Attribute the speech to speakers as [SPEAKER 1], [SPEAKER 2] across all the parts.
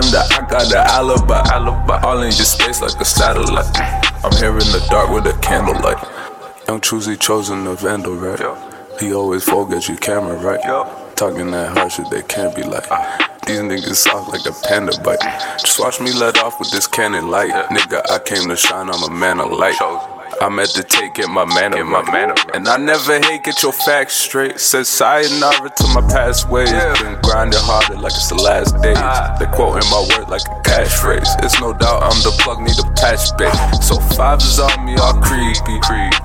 [SPEAKER 1] That I got the alibi. Alibi. All in your space like a satellite. I'm here in the dark with a candlelight. Young Choosy chosen the vandal, right? He always forgets your camera, right? Talking that hard shit, they can't be like. These niggas soft like a panda bite. Just watch me let off with this cannon light. Nigga, I came to shine, I'm a man of light. I'm at the take, get my man get my man And I never hate, get your facts straight. Said sayonara to my past ways. Been grinding harder like it's the last days. Ah. They quoting my word like a catchphrase. It's no doubt I'm the plug, need a patch bait. So five is on me, all creepy.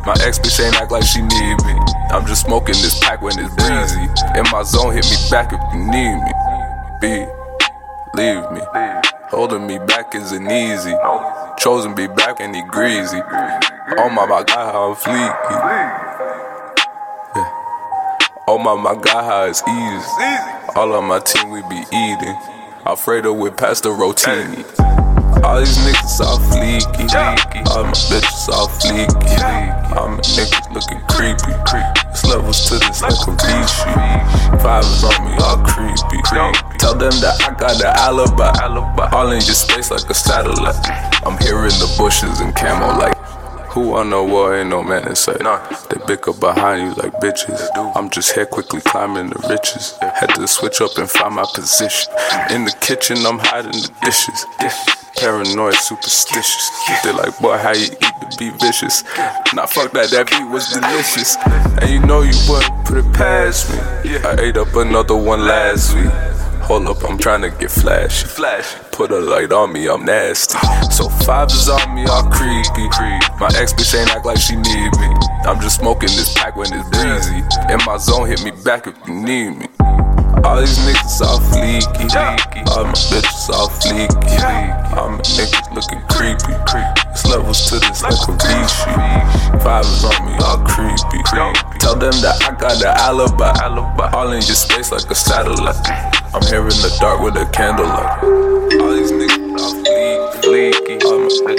[SPEAKER 1] My ex bitch ain't act like she need me. I'm just smoking this pack when it's breezy. In my zone, hit me back if you need me. Be, leave me. Holding me back isn't easy. ChoZen be back and he greasy. Oh my, my God, how I'm fleeky. Yeah. Oh my, my God, how it's easy. All of my team, we be eating. Alfredo with pasta rotini. All these niggas all fleeky. All my bitches all fleeky. All my niggas looking creepy. It's levels to this like a. Five is on me, all creepy. Tell them that I got the alibi. All in your space like a satellite. I'm here in the bushes and camo like. Who on the wall ain't no man inside. They bicker behind you like bitches. I'm just here quickly climbing the riches. Had to switch up and find my position. In the kitchen, I'm hiding the dishes. Paranoid, superstitious. They like, boy, how you eat to be vicious. Nah, fuck that, that beat was delicious. And you know you wouldn't put it past me. I ate up another one last week. Hold up, I'm trying to get flashy. Flash. Put a light on me, I'm nasty. So five is on me, I'm creepy. My ex bitch ain't act like she need me. I'm just smoking this pack when it's breezy. In my zone, hit me back if you need me. All these niggas all fleeky. All my bitches all fleeky. All my niggas looking creepy. It's levels to this like a Vichy. Five is on me, all creepy. Tell them that I got the alibi. All in your space like a satellite. I'm here in the dark with a candlelight. Niggas all fleeky. All my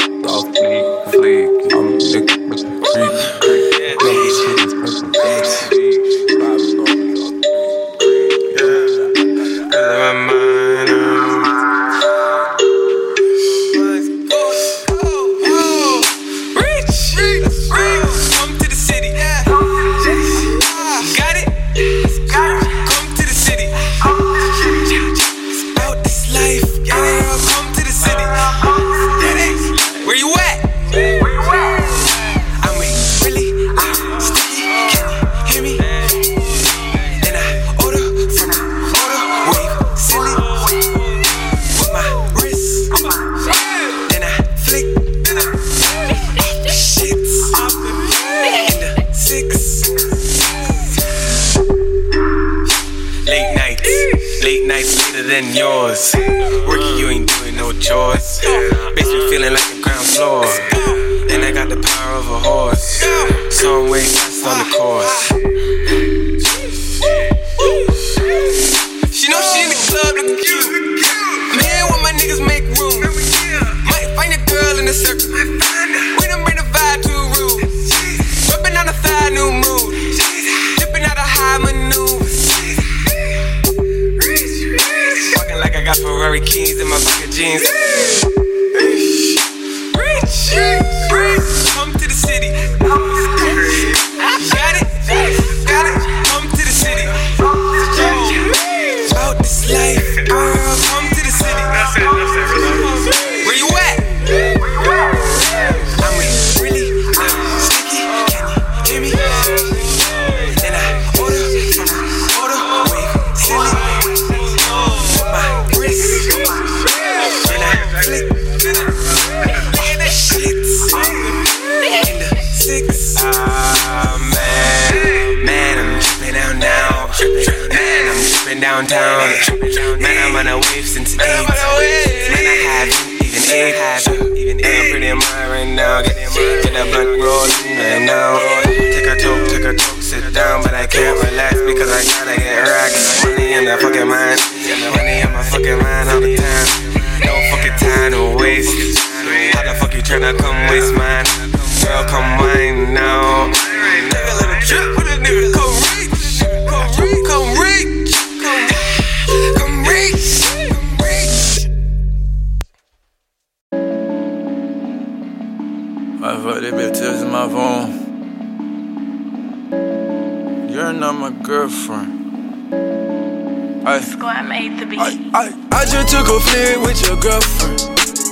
[SPEAKER 2] yours. Working, you ain't doing no chores. Basement feeling like the ground floor. And I got the power of a horse. So I'm way fast on the course. Got Ferrari keys in my bucket jeans. Rich, rich, come to the city. tripping downtown. Man, I'm on a wave since eight. Man, I haven't even ate. I'm pretty high right now. Get, get a blunt rolling right now. Take a toke, take a toke, sit down, but I can't relax because I gotta get rockin'. Money in my fucking mind, money in my fucking mind all the time. No fucking time to waste. How the fuck you tryna come waste mine?
[SPEAKER 3] Girl, come
[SPEAKER 4] mine now. Take a
[SPEAKER 3] little trip. my phone. You're not my girlfriend. I, I, I, I just took a flick with your girlfriend.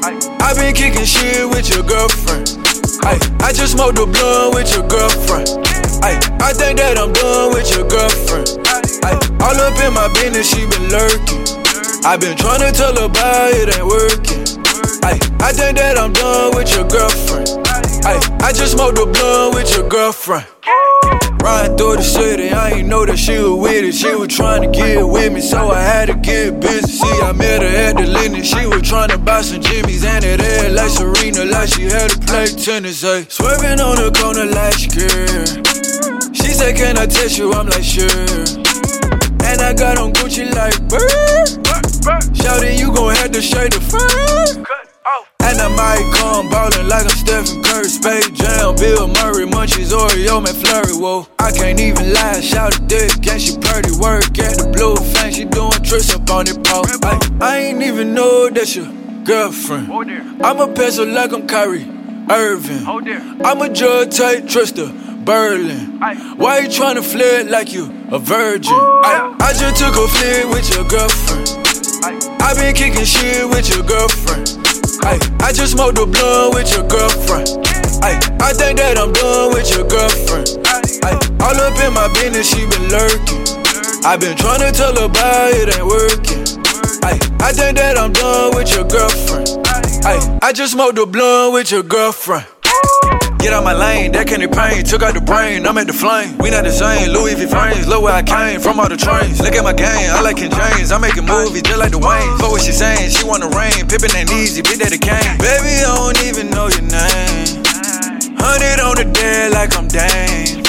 [SPEAKER 3] I, I been kicking shit with your girlfriend. I, I just smoked a blunt with your girlfriend. I, I think that I'm done with your girlfriend. I, all up in my business, she been lurking. I been trying to tell her about it ain't working. I, I think that I'm done with your girlfriend. Ay, I just smoked a blunt with your girlfriend. Riding through the city, I ain't know that she was with it. She was trying to get with me, so I had to get busy. See, I met her at the Lennon. She was trying to buy some Jimmy's and it air like Serena, like she had to play tennis. Hey, swerving on the corner like girl. She said, Can I touch you? I'm like, Sure. And I got on Gucci like bird. Shouting, you gon' have to shake the fur. I might come ballin' like I'm Stephen Curry, Space Jam, Bill Murray, Munchies, Oreo, McFlurry, whoa. I can't even lie, shout a dick, and she pretty work at the blue fang, she doing tricks up on it pole. I, I ain't even know that's your girlfriend. I'm a pencil like I'm Kyrie Irving. I'm a drug type trister, Berlin. Why you tryna flirt like you a virgin? I, I just took a flick with your girlfriend. I been kicking shit with your girlfriend. Ay, I just smoked a blunt with your girlfriend. Ay, I think that I'm done with your girlfriend. Ay, all up in my business, she been lurking. I been tryna tell her about it ain't working. Ay, I think that I'm done with your girlfriend. Ay, I just smoked a blunt with your girlfriend. Get out my lane, that candy pain, took out the brain, I'm at the flame. We not the same, Louis V frames, look where I came from all the trains. Look at my game, I like Ken James, I'm making movies just like the Wayne. Fuck what she saying, she wanna rain, Pippin ain't easy, bitch that it came. Baby, I don't even know your name. Hundred on the dead like I'm Dane.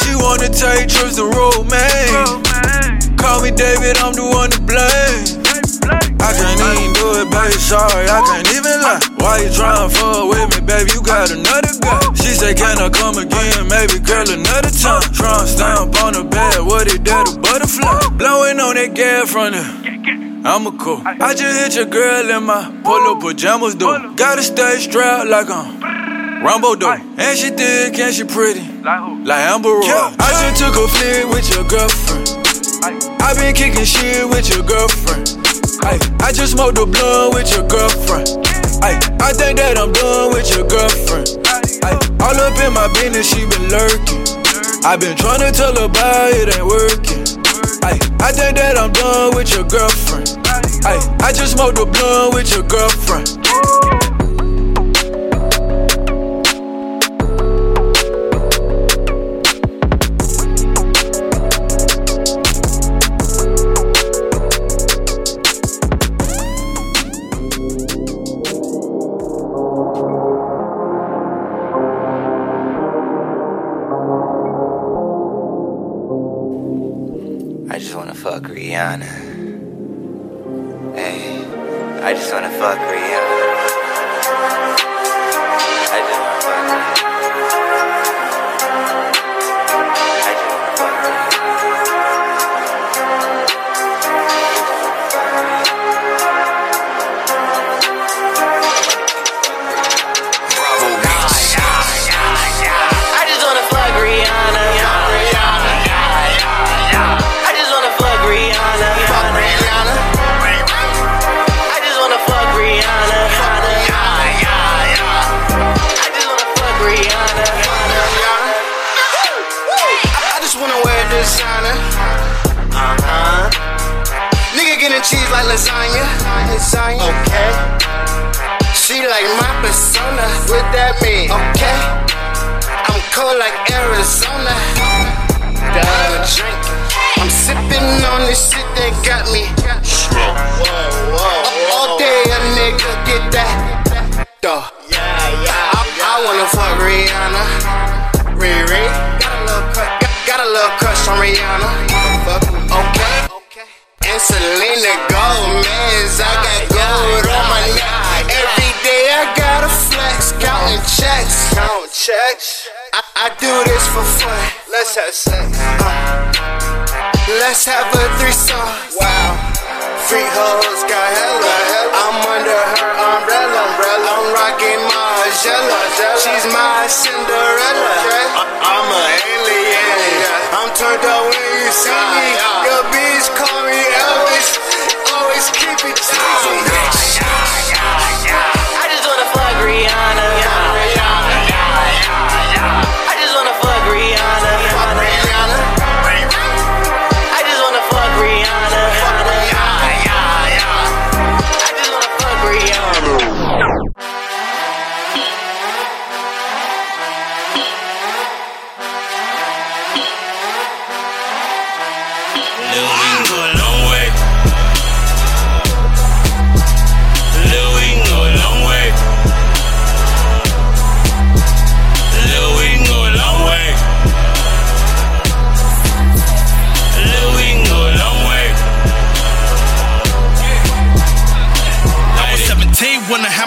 [SPEAKER 3] She wanna take trips to man. Call me David, I'm the one to blame. I can't even do it, baby. Sorry, I can't even lie. Why you trying to fuck with baby? You got another guy. She say, Can I come again? Maybe, girl, another time. Trump stamp on the bed, what it did, a butterfly. Blowing on that gas from the. I'm a cool. I just hit your girl in my polo pajamas, though. Gotta stay strapped like I'm Rambo, though. And she thick and she pretty. Like Amber Rose. I just took a flick with your girlfriend. I been kicking shit with your girlfriend. Ay, I just smoked a blunt with your girlfriend. Ay, I think that I'm done with your girlfriend. Ay, all up in my business, she been lurking. I been tryna tell her about it ain't working. Ay, I think that I'm done with your girlfriend. Ay, I just smoked a blunt with your girlfriend.
[SPEAKER 5] Lasagna. Okay. She like my persona. What that mean? Okay. I'm cold like Arizona. Done drinking. I'm sipping on this shit that Checks. I, I do this for fun. Let's have sex. Uh, let's have a threesome. Wow. Free hoes got hella. I'm under her umbrella. I'm rocking Margiela. She's my Cinderella. I'm a alien. I'm turned up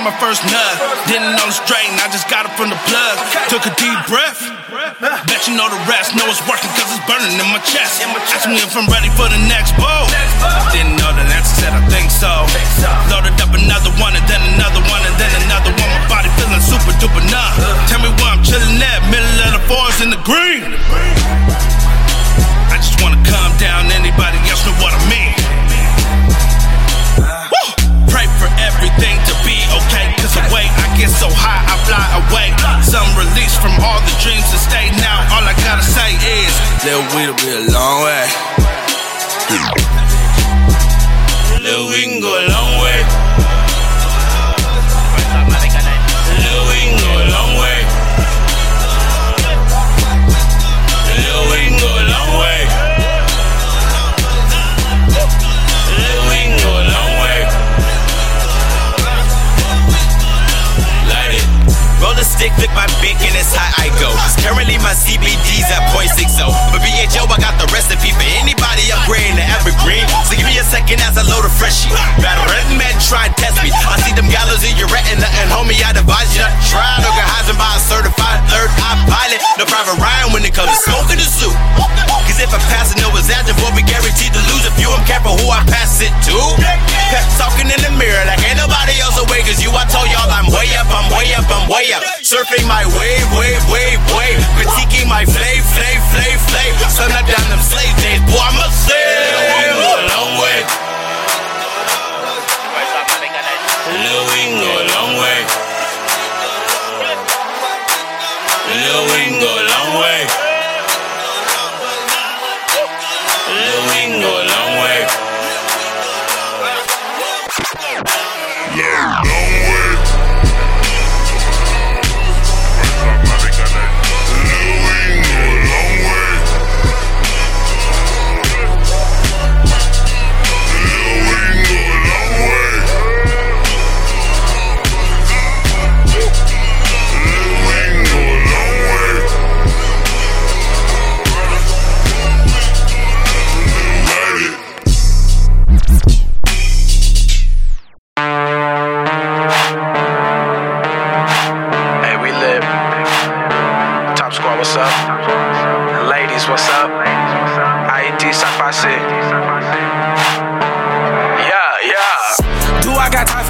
[SPEAKER 6] my first nut. Didn't know the strain, I just got it from the plug. Took a deep breath. Bet you know the rest. Know it's working cause it's burning in my chest. Ask me if I'm ready for the next bow. Didn't know the answer, said I think so. Loaded up another one and then another one and then another one. My body feeling super duper numb. Tell me where I'm chilling at. Middle of the forest in the green. I just wanna calm down. Anybody else know what I mean? Some release from all the dreams that stay now. All I gotta say is, Lil Weed'll be a long way.
[SPEAKER 7] My big, and it's how I go. Currently, my CBD's at 0.60. But BHO, I got the recipe for anybody upgrading to evergreen. So give me a second as I load a freshie. Battle red men try and test me. I see them gallows in your retina, and homie, I advise you not to try.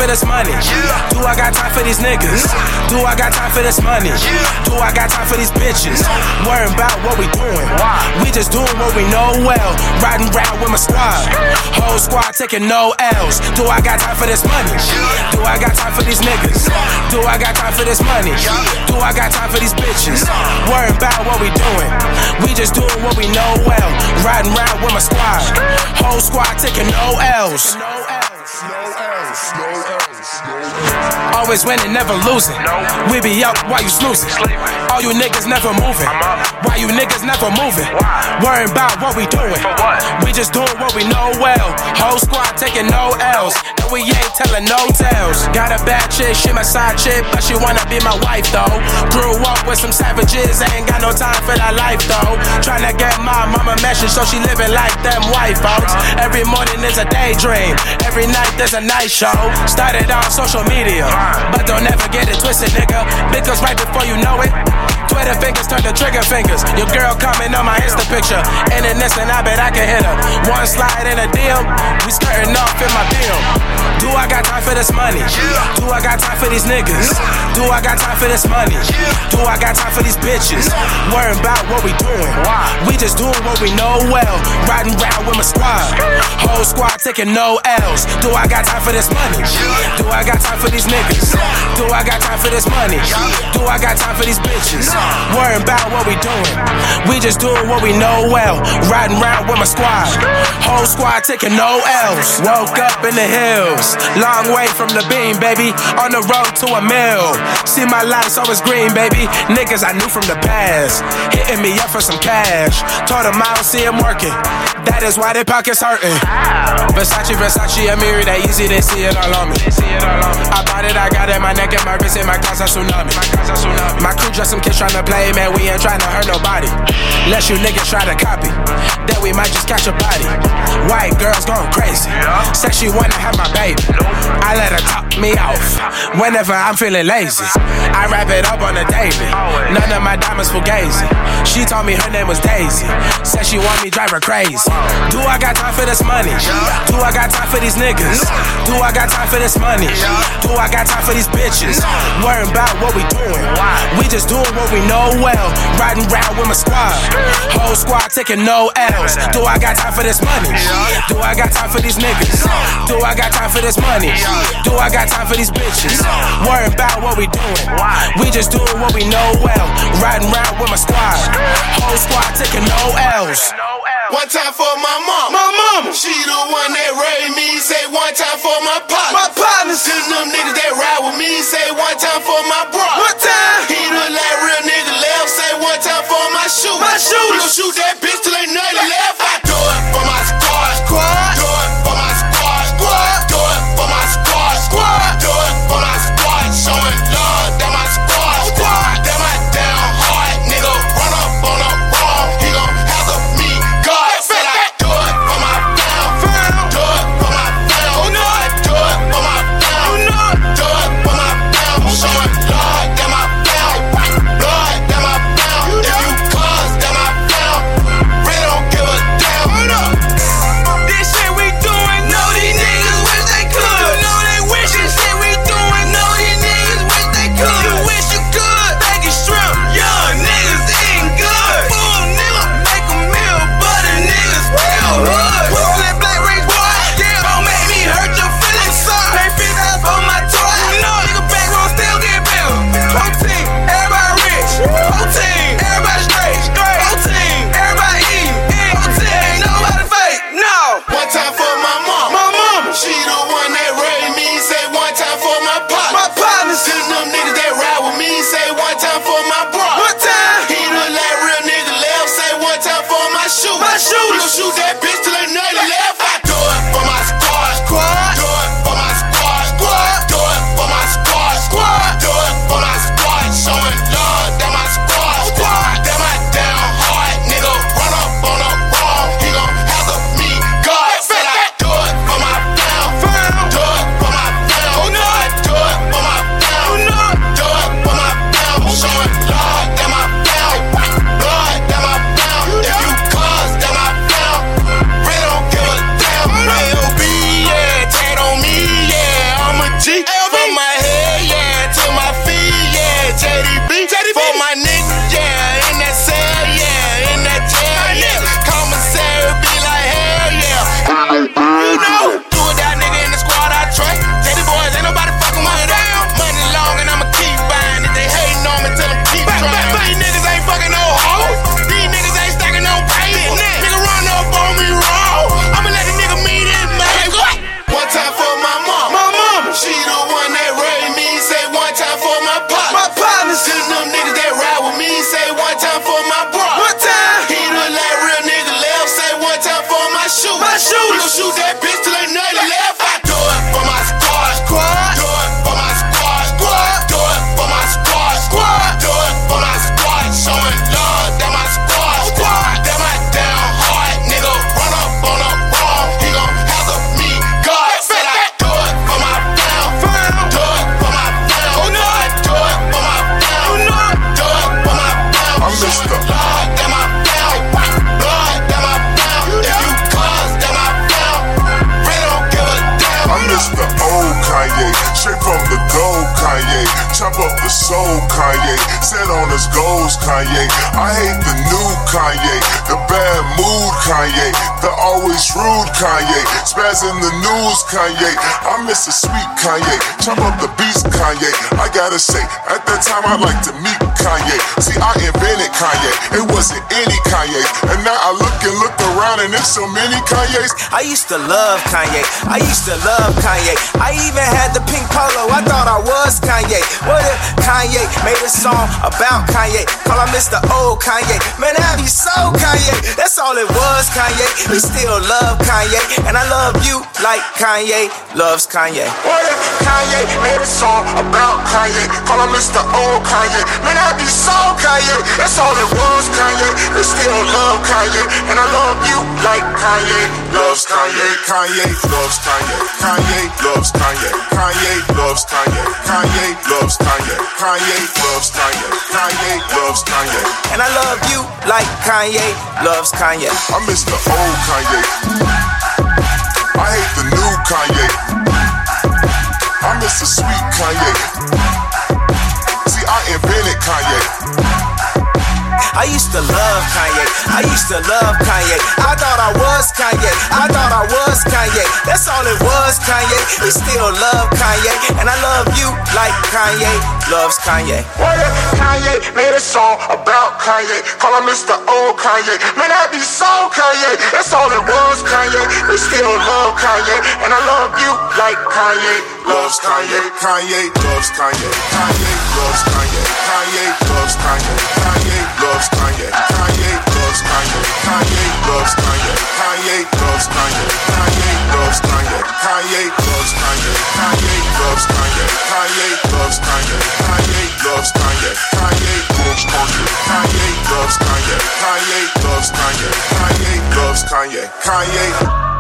[SPEAKER 8] This money? Do I got time for these niggas? Do I got time for this money? Do I got time for these bitches? Worrying about what we doing. We just doing what we know well. Riding round with my squad. Whole squad taking no L's. Do I got time for this money? Do I got time for these niggas? Do I got time for this money? Do I got time for these bitches? Worrying about what we doing. We just doing what we know well. Riding round with my squad. Whole squad taking no L's. No else. Always winning, never losing. We be up while you snoozing. All you niggas never moving. Why you niggas never moving? Worrying about what we doing. We just doing what we know well. Whole squad taking no L's. And we ain't telling no tales. Got a bad chick, she my side chick, but she wanna be my wife though. Grew up with some savages, ain't got no time for that life though. Tryna get my mama message so she living like them white folks. Every morning is a daydream, every night there's a night show. Started social media, but don't ever get it twisted, nigga. Because right before you know it, Twitter fingers turn to trigger fingers. Your girl coming on my Insta picture. In an instant, I bet I can hit her. One slide in a deal, we skirting off in my deal. Do I got time for this money? Do I got time for these niggas? Do I got time for this money? Do I got time for these bitches? Worrying about what we doing. We just doing what we know well. Riding round with my squad. Whole squad taking no L's. Do I got time for this money? Do I got time for these niggas? Do I got time for this money? Do I got time for these bitches? Worrying about what we doing. We just doing what we know well. Riding round with my squad. Whole squad taking no L's. Woke up in the hills. Long way from the beam, baby. On the road to a mill. See my lights always green, baby. Niggas I knew from the past. Hitting me up for some cash. Told them I don't see them working. That is why their pockets hurting. Versace, Versace, Amiri, they easy, they see it all on me. I bought it, I got it, my neck and my wrist, and my casa tsunami. My crew dress some kids tryna play, man, we ain't tryna hurt nobody. Unless you niggas try to copy, then we might just catch a body. White girls going crazy, said she wanna have my baby. I let her top me off whenever I'm feeling lazy. I wrap it up on a daily, none of my diamonds for gazy. She told me her name was Daisy, said she want me drive her crazy. Do I got time for this money? Do I got time for these niggas? Do I got time for this money? Do I got time for these bitches? Worrying about what we doing, we just doing what we we know well. Riding round with my squad. Whole squad taking no L's. Do I got time for this money? Do I got time for these niggas? Do I got time for this money? Do I got time for these bitches? Worrying about what we doing. We just doing what we know well. Riding round with my squad. Whole squad taking no L's.
[SPEAKER 9] One time for shoot.
[SPEAKER 8] We
[SPEAKER 9] shoot that bitch.
[SPEAKER 1] soul Kanye. Set on his goals Kanye. I hate the new Kanye, the bad mood Kanye, the always rude Kanye. Spazzing the news Kanye. I miss the sweet Kanye. Chop up the beats Kanye. I gotta say, at that time I like to meet Kanye. See, I invented Kanye. It wasn't any Kanye. And now I look and look around and there's so many Kanyes.
[SPEAKER 10] I used to love Kanye. I used to love Kanye. I even had the pink polo. I thought I was Kanye. What if Kanye made a song about Kanye? Call him Mr. Old Kanye. Man, I be so Kanye? That's all it was, Kanye. We still love Kanye. And I love you like Kanye loves Kanye.
[SPEAKER 1] What if Kanye made a song about Kanye? Call him Mr. Old Kanye. Man, I try
[SPEAKER 11] that be so Kanye. That's all it was, Kanye. They still love Kanye, and I love you like Kanye loves Kanye. Kanye loves Kanye. Kanye loves Kanye. Kanye loves Kanye. Kanye loves Kanye. Kanye loves Kanye. Kanye loves Kanye.
[SPEAKER 10] And I love you like Kanye loves Kanye.
[SPEAKER 11] I miss the old Kanye. I hate the new Kanye. I miss the sweet Kanye. Invented Kanye.
[SPEAKER 10] I used to love Kanye. I used to love Kanye. I thought I was Kanye. I thought I was Kanye. That's all it was, Kanye. We still love Kanye. And I love you like Kanye loves Kanye.
[SPEAKER 11] What if Kanye made a song about Kanye? Call him Mr. Old Kanye. Man, that be so Kanye. That's all it was, Kanye. We still love Kanye. And I love you like Kanye loves Kanye. Kanye loves Kanye. Kanye loves Kanye. Kanye loves Kanye. Kanye loves Kanye. Kanye loves Kanye. Kanye loves Kanye. Kanye loves Kanye. Kanye loves Kanye. Kanye loves Kanye. Kanye loves Kanye. Kanye loves Kanye. Kanye loves Kanye. Kanye loves Kanye. Kanye loves Kanye. Kanye loves Kanye. Kanye loves Kanye. Kanye.